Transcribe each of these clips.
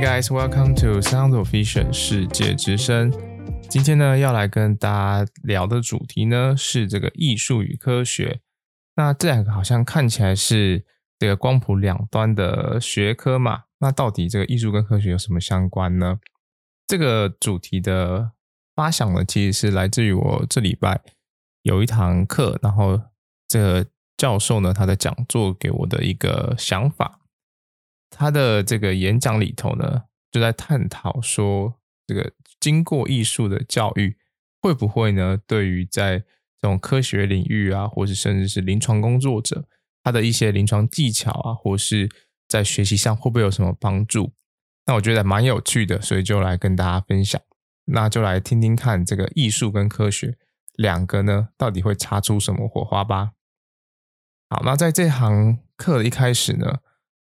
Guys, welcome to Sound of Vision 世界之声。今天呢，要来跟大家聊的主题呢是这个艺术与科学。那这两个好像看起来是这个光谱两端的学科嘛？那到底这个艺术跟科学有什么相关呢？这个主题的发想呢，其实是来自于我这礼拜有一堂课，然后这个教授呢，他的讲座给我的一个想法。他的这个演讲里头呢，就在探讨说，这个经过艺术的教育会不会呢，对于在这种科学领域啊，或是甚至是临床工作者，他的一些临床技巧啊，或是在学习上会不会有什么帮助？那我觉得蛮有趣的，所以就来跟大家分享。那就来听听看，这个艺术跟科学两个呢，到底会擦出什么火花吧。好，那在这堂课的一开始呢。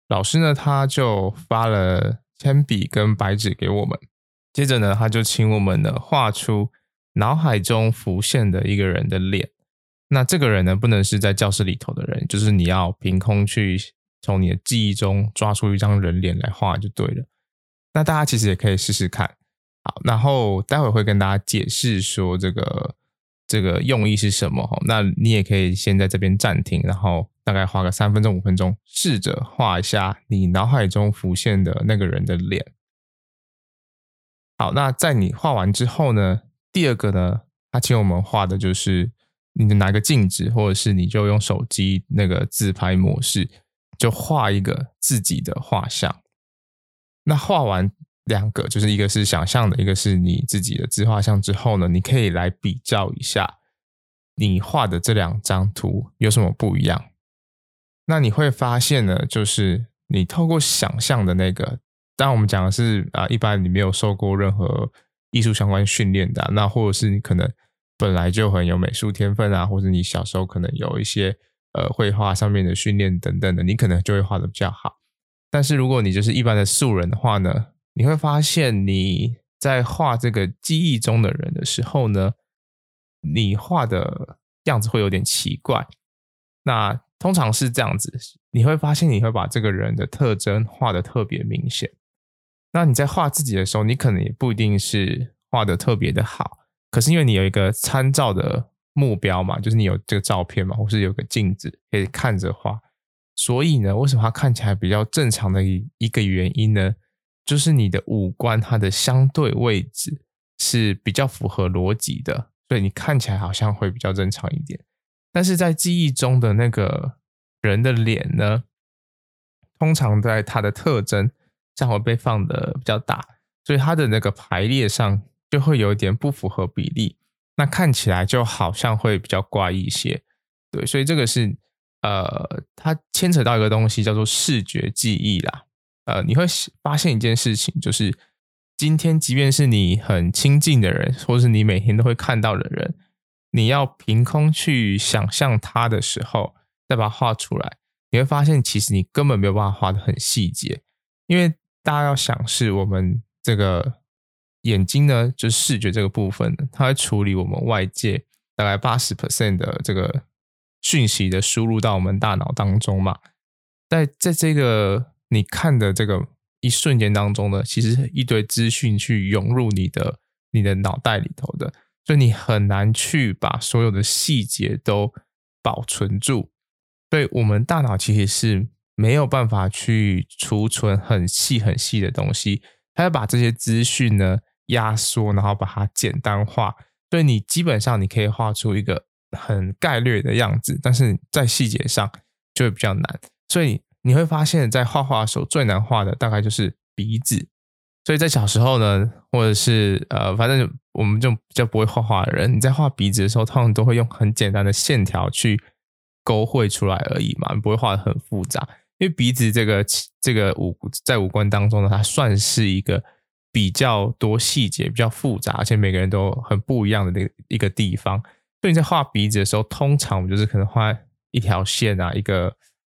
老师呢，他就发了铅笔跟白纸给我们，接着呢，他就请我们呢画出脑海中浮现的一个人的脸。那这个人呢，不能是在教室里头的人，就是你要凭空去从你的记忆中抓出一张人脸来画就对了。那大家其实也可以试试看，好，然后待会会跟大家解释说这个这个用意是什么。那你也可以先在这边暂停，然后。大概花个三分钟、五分钟，试着画一下你脑海中浮现的那个人的脸。好，那在你画完之后呢，第二个呢，他请我们画的就是你拿个镜子，或者是你就用手机那个自拍模式，就画一个自己的画像。那画完两个，就是一个是想象的，一个是你自己的自画像之后呢，你可以来比较一下你画的这两张图有什么不一样。那你会发现呢，就是你透过想象的那个，当然我们讲的是啊，一般你没有受过任何艺术相关训练的，那或者是你可能本来就很有美术天分啊，或者你小时候可能有一些呃绘画上面的训练等等的，你可能就会画的比较好。但是如果你就是一般的素人的话呢，你会发现你在画这个记忆中的人的时候呢，你画的样子会有点奇怪。那通常是这样子，你会发现你会把这个人的特征画得特别明显。那你在画自己的时候，你可能也不一定是画得特别的好，可是因为你有一个参照的目标嘛，就是你有这个照片嘛，或是有个镜子可以看着画，所以呢，为什么它看起来比较正常的一一个原因呢？就是你的五官它的相对位置是比较符合逻辑的，所以你看起来好像会比较正常一点。但是在记忆中的那个人的脸呢，通常在他的特征上会被放的比较大，所以他的那个排列上就会有一点不符合比例，那看起来就好像会比较怪一些。对，所以这个是呃，它牵扯到一个东西叫做视觉记忆啦。呃，你会发现一件事情，就是今天即便是你很亲近的人，或是你每天都会看到的人。你要凭空去想象他的时候，再把它画出来，你会发现其实你根本没有办法画得很细节，因为大家要想是我们这个眼睛呢，就是视觉这个部分，它会处理我们外界大概八十 percent 的这个讯息的输入到我们大脑当中嘛，在在这个你看的这个一瞬间当中呢，其实一堆资讯去涌入你的你的脑袋里头的。所以你很难去把所有的细节都保存住，所以我们大脑其实是没有办法去储存很细很细的东西，它要把这些资讯呢压缩，然后把它简单化。所以你基本上你可以画出一个很概略的样子，但是在细节上就会比较难。所以你会发现在画画的时候最难画的大概就是鼻子。所以在小时候呢，或者是呃，反正我们就比较不会画画的人，你在画鼻子的时候，通常都会用很简单的线条去勾绘出来而已嘛，不会画得很复杂。因为鼻子这个这个五在五官当中呢，它算是一个比较多细节、比较复杂，而且每个人都很不一样的那一个地方。所以你在画鼻子的时候，通常我们就是可能画一条线啊，一个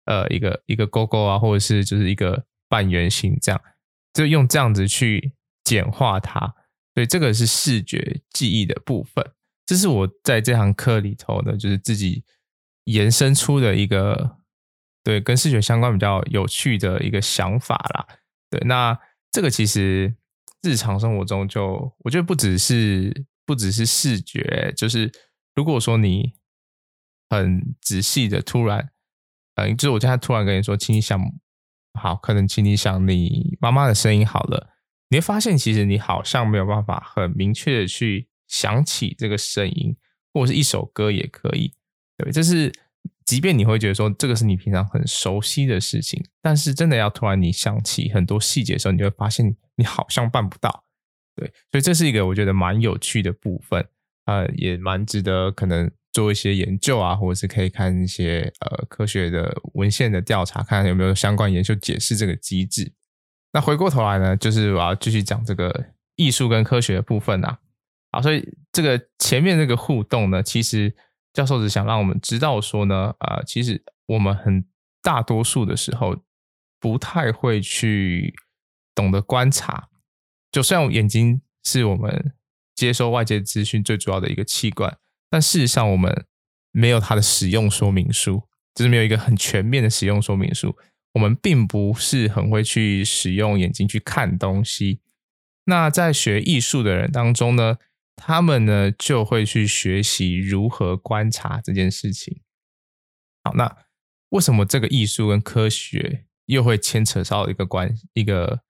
呃一个一个勾勾啊，或者是就是一个半圆形这样。就用这样子去简化它，所以这个是视觉记忆的部分。这是我在这堂课里头呢，就是自己延伸出的一个对跟视觉相关比较有趣的一个想法啦。对，那这个其实日常生活中就我觉得不只是不只是视觉，就是如果说你很仔细的突然，嗯，就是我现在突然跟你说，请你想好，可能请你想你妈妈的声音好了，你会发现其实你好像没有办法很明确的去想起这个声音，或者是一首歌也可以，对，这是。即便你会觉得说这个是你平常很熟悉的事情，但是真的要突然你想起很多细节的时候，你会发现你好像办不到。对，所以这是一个我觉得蛮有趣的部分，呃，也蛮值得可能做一些研究啊，或者是可以看一些呃科学的文献的调查，看看有没有相关研究解释这个机制。那回过头来呢，就是我要继续讲这个艺术跟科学的部分啊。啊，所以这个前面这个互动呢，其实。教授只想让我们知道说呢，呃，其实我们很大多数的时候不太会去懂得观察。就虽然眼睛是我们接收外界资讯最主要的一个器官，但事实上我们没有它的使用说明书，就是没有一个很全面的使用说明书。我们并不是很会去使用眼睛去看东西。那在学艺术的人当中呢，他们呢就会去学习如何观察这件事情。好，那为什么这个艺术跟科学又会牵扯到一个关一个，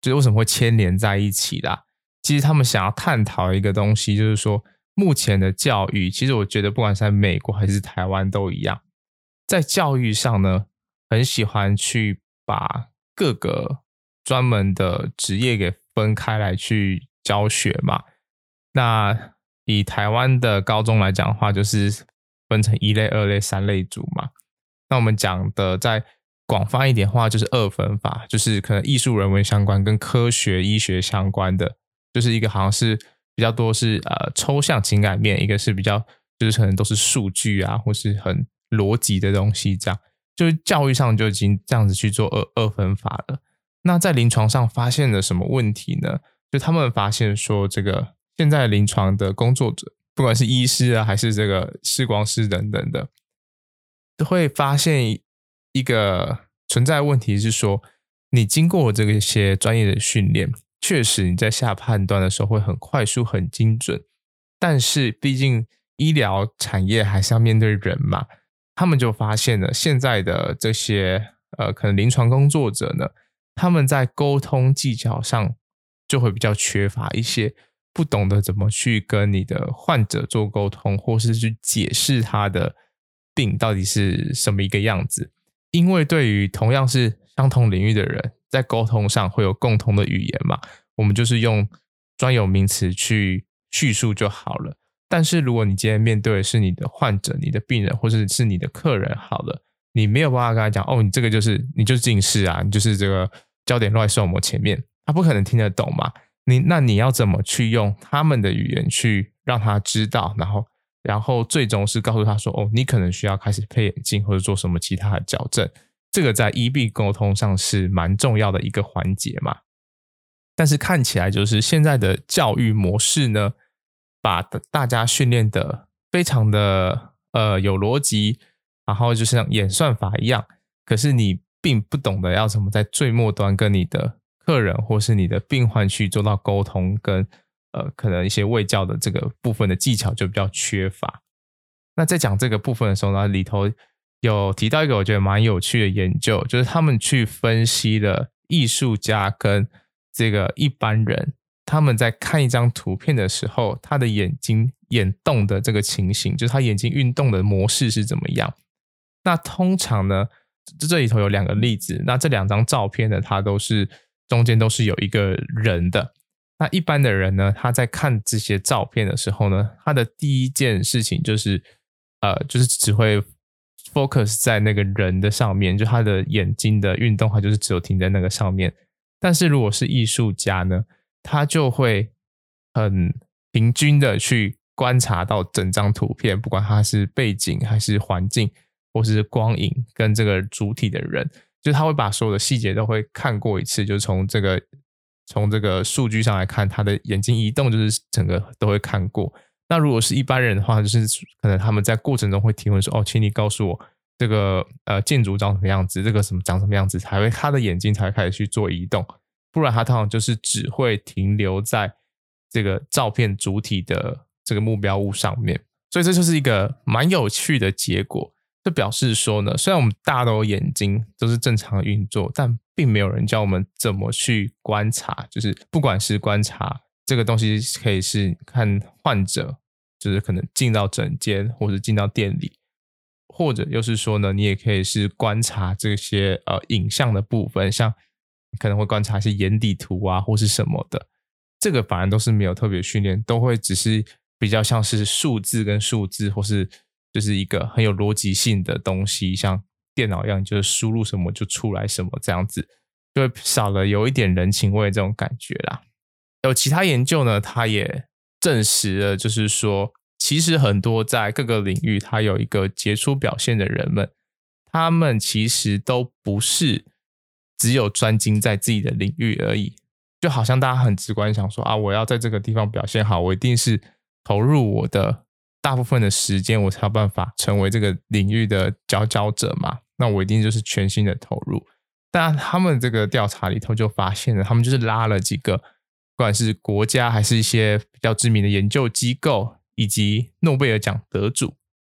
就是为什么会牵连在一起啦？其实他们想要探讨一个东西，就是说目前的教育，其实我觉得不管是在美国还是台湾都一样，在教育上呢，很喜欢去把各个专门的职业给分开来去教学嘛。那以台湾的高中来讲的话，就是分成一类、二类、三类组嘛。那我们讲的再广泛一点话，就是二分法，就是可能艺术、人文相关跟科学、医学相关的，就是一个好像是比较多是呃抽象情感面，一个是比较就是可能都是数据啊，或是很逻辑的东西，这样就是教育上就已经这样子去做二二分法了。那在临床上发现了什么问题呢？就他们发现说这个。现在临床的工作者，不管是医师啊，还是这个视光师等等的，都会发现一个存在问题，是说你经过这个一些专业的训练，确实你在下判断的时候会很快速、很精准。但是毕竟医疗产业还是要面对人嘛，他们就发现了现在的这些呃，可能临床工作者呢，他们在沟通技巧上就会比较缺乏一些。不懂得怎么去跟你的患者做沟通，或是去解释他的病到底是什么一个样子。因为对于同样是相同领域的人，在沟通上会有共同的语言嘛，我们就是用专有名词去叙述就好了。但是如果你今天面对的是你的患者、你的病人，或者是你的客人，好了，你没有办法跟他讲，哦，你这个就是你就是近视啊，你就是这个焦点落在视网膜前面，他不可能听得懂嘛。你那你要怎么去用他们的语言去让他知道，然后然后最终是告诉他说，哦，你可能需要开始配眼镜或者做什么其他的矫正，这个在医病沟通上是蛮重要的一个环节嘛。但是看起来就是现在的教育模式呢，把大家训练的非常的呃有逻辑，然后就像演算法一样，可是你并不懂得要怎么在最末端跟你的。客人或是你的病患去做到沟通跟呃，可能一些卫教的这个部分的技巧就比较缺乏。那在讲这个部分的时候呢，里头有提到一个我觉得蛮有趣的研究，就是他们去分析了艺术家跟这个一般人，他们在看一张图片的时候，他的眼睛眼动的这个情形，就是他眼睛运动的模式是怎么样。那通常呢，这这里头有两个例子，那这两张照片呢，它都是。中间都是有一个人的。那一般的人呢，他在看这些照片的时候呢，他的第一件事情就是，呃，就是只会 focus 在那个人的上面，就他的眼睛的运动，他就是只有停在那个上面。但是如果是艺术家呢，他就会很平均的去观察到整张图片，不管他是背景还是环境，或是光影跟这个主体的人。就他会把所有的细节都会看过一次，就是从这个从这个数据上来看，他的眼睛移动就是整个都会看过。那如果是一般人的话，就是可能他们在过程中会提问说：“哦，请你告诉我这个呃建筑长什么样子，这个什么长什么样子，才会他的眼睛才会开始去做移动。”不然他通常就是只会停留在这个照片主体的这个目标物上面。所以这就是一个蛮有趣的结果。这表示说呢，虽然我们大都有眼睛，都是正常运作，但并没有人教我们怎么去观察。就是不管是观察这个东西，可以是看患者，就是可能进到诊间或者进到店里，或者又是说呢，你也可以是观察这些呃影像的部分，像可能会观察一些眼底图啊，或是什么的。这个反而都是没有特别训练，都会只是比较像是数字跟数字，或是。就是一个很有逻辑性的东西，像电脑一样，就是输入什么就出来什么这样子，就会少了有一点人情味这种感觉啦。有其他研究呢，它也证实了，就是说，其实很多在各个领域它有一个杰出表现的人们，他们其实都不是只有专精在自己的领域而已。就好像大家很直观想说啊，我要在这个地方表现好，我一定是投入我的。大部分的时间，我才有办法成为这个领域的佼佼者嘛。那我一定就是全心的投入。但他们这个调查里头就发现了，他们就是拉了几个，不管是国家还是一些比较知名的研究机构，以及诺贝尔奖得主。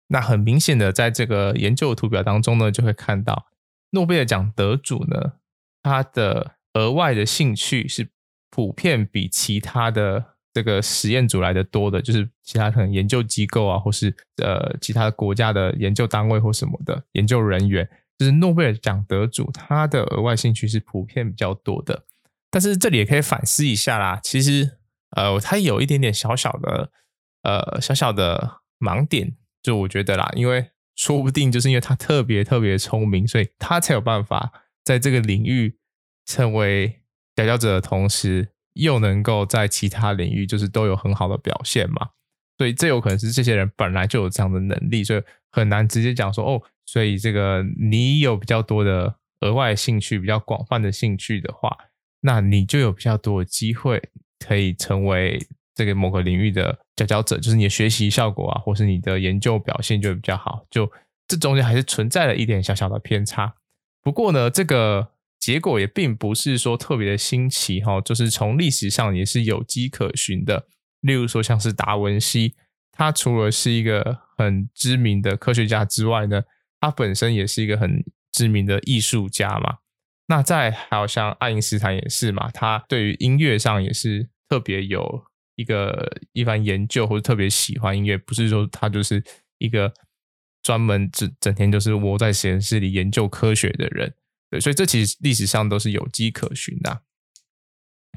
那很明显的，在这个研究图表当中呢，就会看到诺贝尔奖得主呢，他的额外的兴趣是普遍比其他的。这个实验组来的多的，就是其他可能研究机构啊，或是呃其他国家的研究单位或什么的研究人员，就是诺贝尔奖得主，他的额外兴趣是普遍比较多的。但是这里也可以反思一下啦，其实呃他有一点点小小的呃小小的盲点，就我觉得啦，因为说不定就是因为他特别特别聪明，所以他才有办法在这个领域成为佼佼者的同时。又能够在其他领域就是都有很好的表现嘛，所以这有可能是这些人本来就有这样的能力，所以很难直接讲说哦，所以这个你有比较多的额外兴趣，比较广泛的兴趣的话，那你就有比较多的机会可以成为这个某个领域的佼佼者，就是你的学习效果啊，或是你的研究表现就会比较好，就这中间还是存在了一点小小的偏差。不过呢，这个。结果也并不是说特别的新奇哈，就是从历史上也是有迹可循的。例如说，像是达文西，他除了是一个很知名的科学家之外呢，他本身也是一个很知名的艺术家嘛。那再还有像爱因斯坦也是嘛，他对于音乐上也是特别有一个一番研究，或者特别喜欢音乐，不是说他就是一个专门整整天就是窝在实验室里研究科学的人。对，所以这其实历史上都是有迹可循的。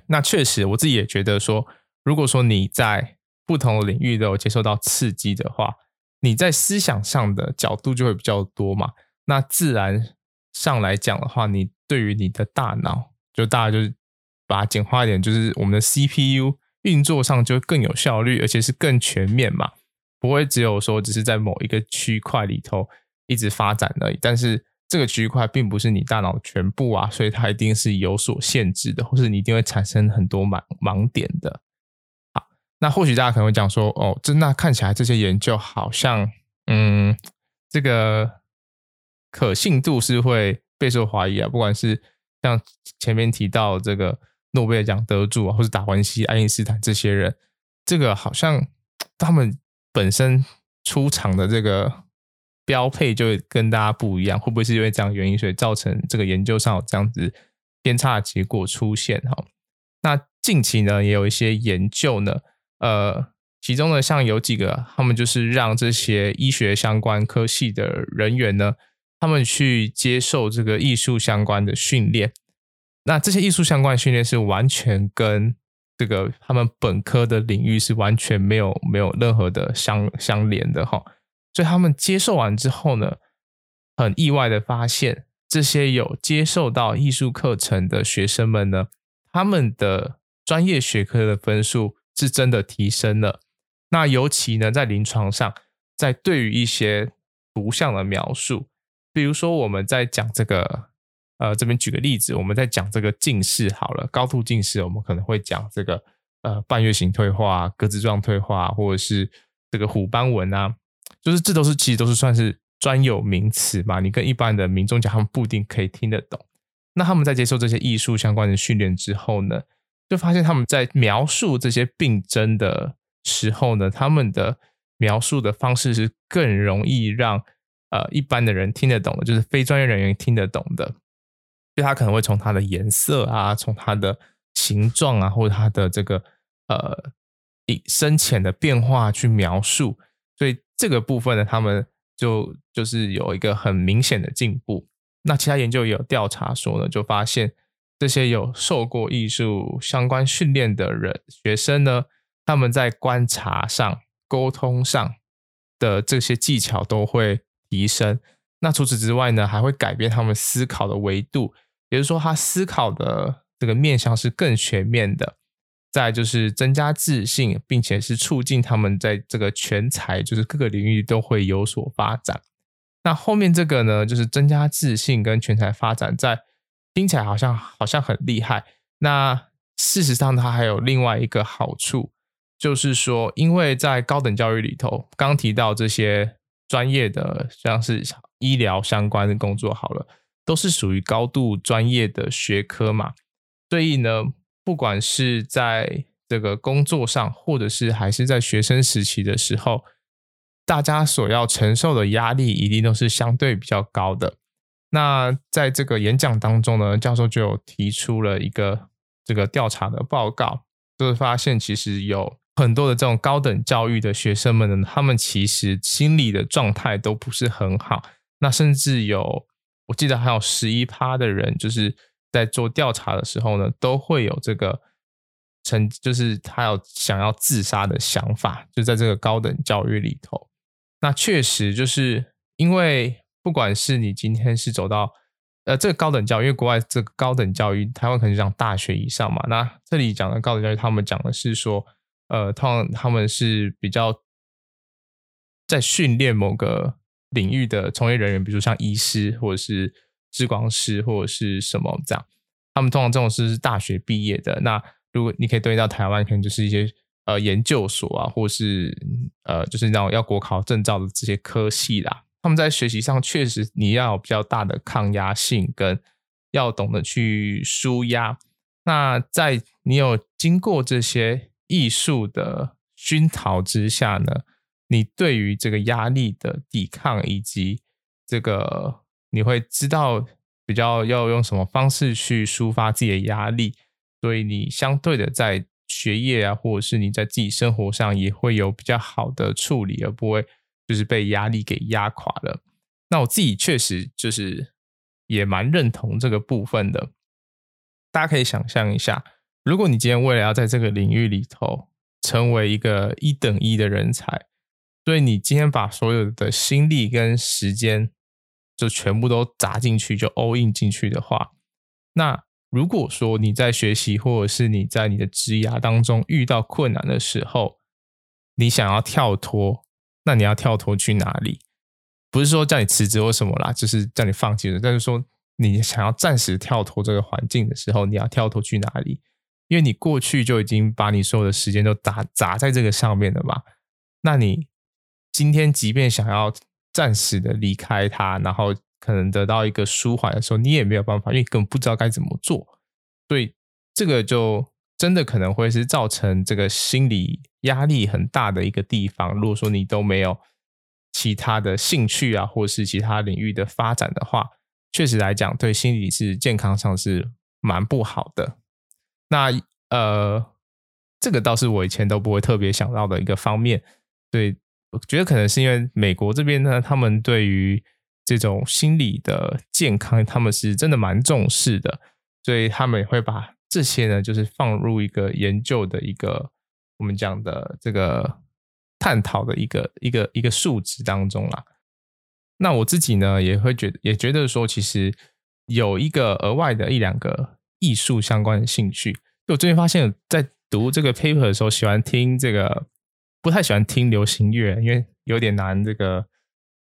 那确实，我自己也觉得说，如果说你在不同的领域都有接受到刺激的话，你在思想上的角度就会比较多嘛。那自然上来讲的话，你对于你的大脑，就大家就是把它简化一点，就是我们的 CPU 运作上就更有效率，而且是更全面嘛，不会只有说只是在某一个区块里头一直发展而已，但是。这个区块并不是你大脑全部啊，所以它一定是有所限制的，或是你一定会产生很多盲盲点的。好，那或许大家可能会讲说，哦，这那看起来这些研究好像，嗯，这个可信度是会备受怀疑啊。不管是像前面提到这个诺贝尔奖得主啊，或是达文西、爱因斯坦这些人，这个好像 他们本身出场的这个。标配就跟大家不一样，会不会是因为这样原因，所以造成这个研究上有这样子偏差的结果出现？哈，那近期呢也有一些研究呢，呃，其中呢像有几个，他们就是让这些医学相关科系的人员呢，他们去接受这个艺术相关的训练。那这些艺术相关的训练是完全跟这个他们本科的领域是完全没有没有任何的相相连的哈。所以他们接受完之后呢，很意外的发现，这些有接受到艺术课程的学生们呢，他们的专业学科的分数是真的提升了。那尤其呢，在临床上，在对于一些图像的描述，比如说我们在讲这个，呃，这边举个例子，我们在讲这个近视好了，高度近视，我们可能会讲这个呃半月形退化、格子状退化，或者是这个虎斑纹啊。就是这都是其实都是算是专有名词嘛，你跟一般的民众讲，他们不一定可以听得懂。那他们在接受这些艺术相关的训练之后呢，就发现他们在描述这些病症的时候呢，他们的描述的方式是更容易让呃一般的人听得懂的，就是非专业人员听得懂的。就他可能会从它的颜色啊，从它的形状啊，或者它的这个呃深浅的变化去描述，所以这个部分呢，他们就就是有一个很明显的进步。那其他研究也有调查说呢，就发现这些有受过艺术相关训练的人学生呢，他们在观察上、沟通上的这些技巧都会提升。那除此之外呢，还会改变他们思考的维度，也就是说，他思考的这个面向是更全面的。再就是增加自信，并且是促进他们在这个全才，就是各个领域都会有所发展。那后面这个呢，就是增加自信跟全才发展，在听起来好像好像很厉害。那事实上，它还有另外一个好处，就是说，因为在高等教育里头，刚提到这些专业的，像是医疗相关的工作，好了，都是属于高度专业的学科嘛。所以呢，不管是在这个工作上，或者是还是在学生时期的时候。大家所要承受的压力一定都是相对比较高的。那在这个演讲当中呢，教授就有提出了一个这个调查的报告，就是发现其实有很多的这种高等教育的学生们呢，他们其实心理的状态都不是很好。那甚至有，我记得还有十一趴的人，就是在做调查的时候呢，都会有这个成，就是他有想要自杀的想法，就在这个高等教育里头。那确实就是因为，不管是你今天是走到呃这个高等教育，因为国外这个高等教育，台湾可能讲大学以上嘛。那这里讲的高等教育，他们讲的是说，呃，通常他们是比较在训练某个领域的从业人员，比如像医师或者是治光师或者是什么这样。他们通常这种是大学毕业的。那如果你可以对应到台湾，可能就是一些。呃，研究所啊，或是呃，就是那种要国考证照的这些科系啦，他们在学习上确实你要有比较大的抗压性，跟要懂得去舒压。那在你有经过这些艺术的熏陶之下呢，你对于这个压力的抵抗，以及这个你会知道比较要用什么方式去抒发自己的压力，所以你相对的在。学业啊，或者是你在自己生活上也会有比较好的处理，而不会就是被压力给压垮了。那我自己确实就是也蛮认同这个部分的。大家可以想象一下，如果你今天为了要在这个领域里头成为一个一等一的人才，所以你今天把所有的心力跟时间就全部都砸进去，就 all in 进去的话，那。如果说你在学习，或者是你在你的职涯当中遇到困难的时候，你想要跳脱，那你要跳脱去哪里？不是说叫你辞职或什么啦，就是叫你放弃的。但是说你想要暂时跳脱这个环境的时候，你要跳脱去哪里？因为你过去就已经把你所有的时间都打砸在这个上面了嘛。那你今天即便想要暂时的离开它，然后。可能得到一个舒缓的时候，你也没有办法，因为根本不知道该怎么做，所以这个就真的可能会是造成这个心理压力很大的一个地方。如果说你都没有其他的兴趣啊，或是其他领域的发展的话，确实来讲，对心理是健康上是蛮不好的。那呃，这个倒是我以前都不会特别想到的一个方面。对，我觉得可能是因为美国这边呢，他们对于这种心理的健康，他们是真的蛮重视的，所以他们也会把这些呢，就是放入一个研究的一个我们讲的这个探讨的一个一个一个数值当中啦。那我自己呢，也会觉得也觉得说，其实有一个额外的一两个艺术相关的兴趣。就我最近发现，在读这个 paper 的时候，喜欢听这个，不太喜欢听流行乐，因为有点难这个。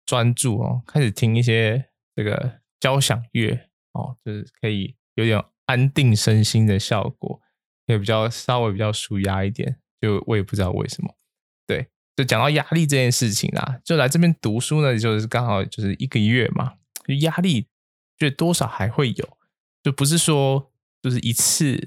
专注哦，开始听一些这个交响乐哦，就是可以有点安定身心的效果，也比较稍微比较舒压一点。就我也不知道为什么，对，就讲到压力这件事情啊，就来这边读书呢，就是刚好就是一个月嘛，就压力就多少还会有。就不是说就是一次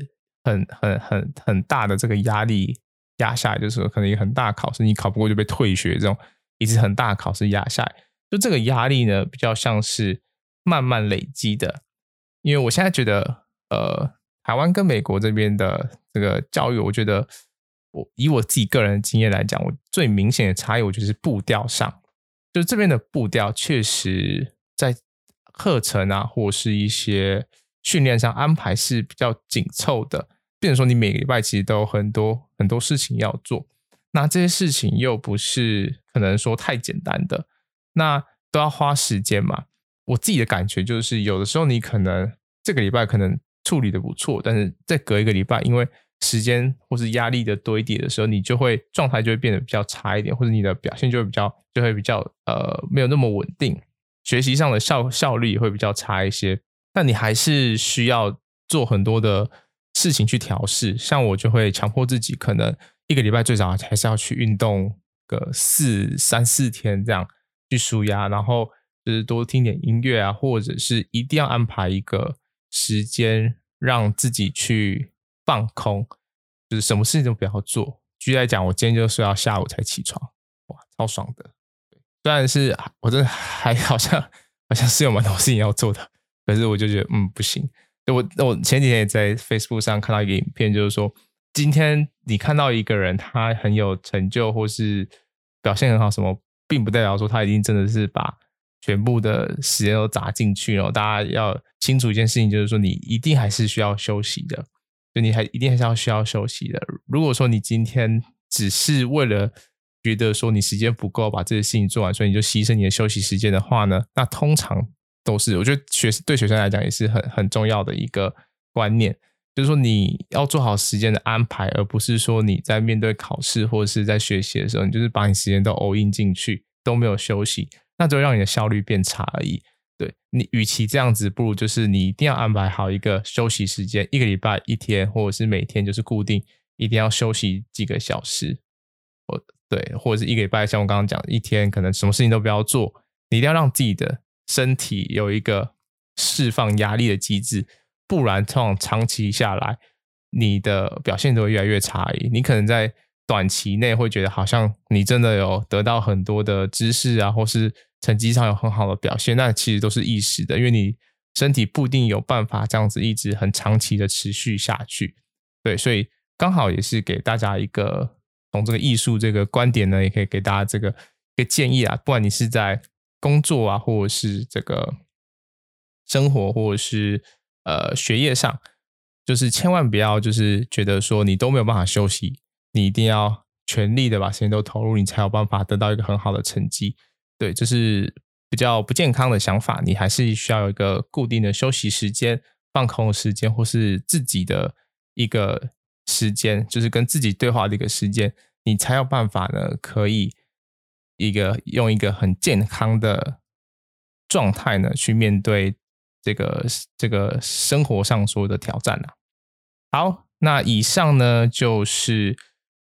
很很很很大的这个压力压下来，就是可能一个很大考试你考不过就被退学这种，一次很大考试压下来，就这个压力呢比较像是慢慢累积的。因为我现在觉得，呃，台湾跟美国这边的这个教育，我觉得我以我自己个人的经验来讲，我最明显的差异，我觉得是步调上，就这边的步调确实在课程啊，或是一些训练上安排是比较紧凑的。变成说，你每个礼拜其实都有很多很多事情要做，那这些事情又不是可能说太简单的，那都要花时间嘛。我自己的感觉就是，有的时候你可能这个礼拜可能处理的不错，但是再隔一个礼拜，因为时间或是压力的堆叠的时候，你就会状态就会变得比较差一点，或者你的表现就会比较就会比较呃没有那么稳定，学习上的效效率也会比较差一些。但你还是需要做很多的事情去调试，像我就会强迫自己，可能一个礼拜最少还是要去运动个四三四天这样去舒压，然后就是多听点音乐啊，或者是一定要安排一个时间让自己去放空，就是什么事情都不要做。举例来讲，我今天就睡到下午才起床，哇，超爽的。虽然是我这还好像好像是有蛮多事情要做的。可是我就觉得，嗯，不行。我我前几天也在 Facebook 上看到一个影片，就是说，今天你看到一个人他很有成就，或是表现很好，什么，并不代表说他一定真的是把全部的时间都砸进去。然后大家要清楚一件事情，就是说，你一定还是需要休息的，就你还一定还是要需要休息的。如果说你今天只是为了觉得说你时间不够把这些事情做完，所以你就牺牲你的休息时间的话呢，那通常。都是，我觉得学对学生来讲也是很很重要的一个观念，就是说你要做好时间的安排，而不是说你在面对考试或者是在学习的时候，你就是把你时间都 all in 进去，都没有休息，那就会让你的效率变差而已。对，你，与其这样子，不如就是你一定要安排好一个休息时间，一个礼拜一天，或者是每天就是固定一定要休息几个小时，或对，或者是一个礼拜，像我刚刚讲，一天可能什么事情都不要做，你一定要让自己的。身体有一个释放压力的机制，不然这种长期下来，你的表现都会越来越差而已。你可能在短期内会觉得好像你真的有得到很多的知识啊，或是成绩上有很好的表现，那其实都是一时的，因为你身体不一定有办法这样子一直很长期的持续下去。对，所以刚好也是给大家一个从这个艺术这个观点呢，也可以给大家这个一个建议啊，不管你是在。工作啊，或者是这个生活，或者是呃学业上，就是千万不要就是觉得说你都没有办法休息，你一定要全力的把时间都投入，你才有办法得到一个很好的成绩。对，这是比较不健康的想法。你还是需要有一个固定的休息时间、放空的时间，或是自己的一个时间，就是跟自己对话的一个时间，你才有办法呢可以。一个用一个很健康的状态呢，去面对这个这个生活上所有的挑战啊。好，那以上呢就是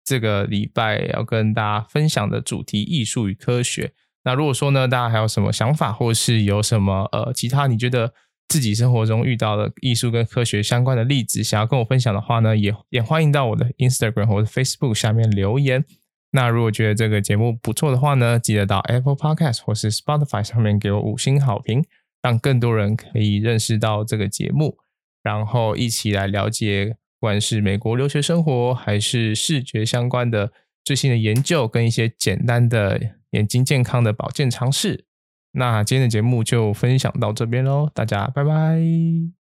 这个礼拜要跟大家分享的主题：艺术与科学。那如果说呢，大家还有什么想法，或是有什么呃其他你觉得自己生活中遇到的艺术跟科学相关的例子，想要跟我分享的话呢，也也欢迎到我的 Instagram 或者 Facebook 下面留言。那如果觉得这个节目不错的话呢，记得到 Apple Podcast 或是 Spotify 上面给我五星好评，让更多人可以认识到这个节目，然后一起来了解，不管是美国留学生活，还是视觉相关的最新的研究，跟一些简单的眼睛健康的保健常识。那今天的节目就分享到这边喽，大家拜拜。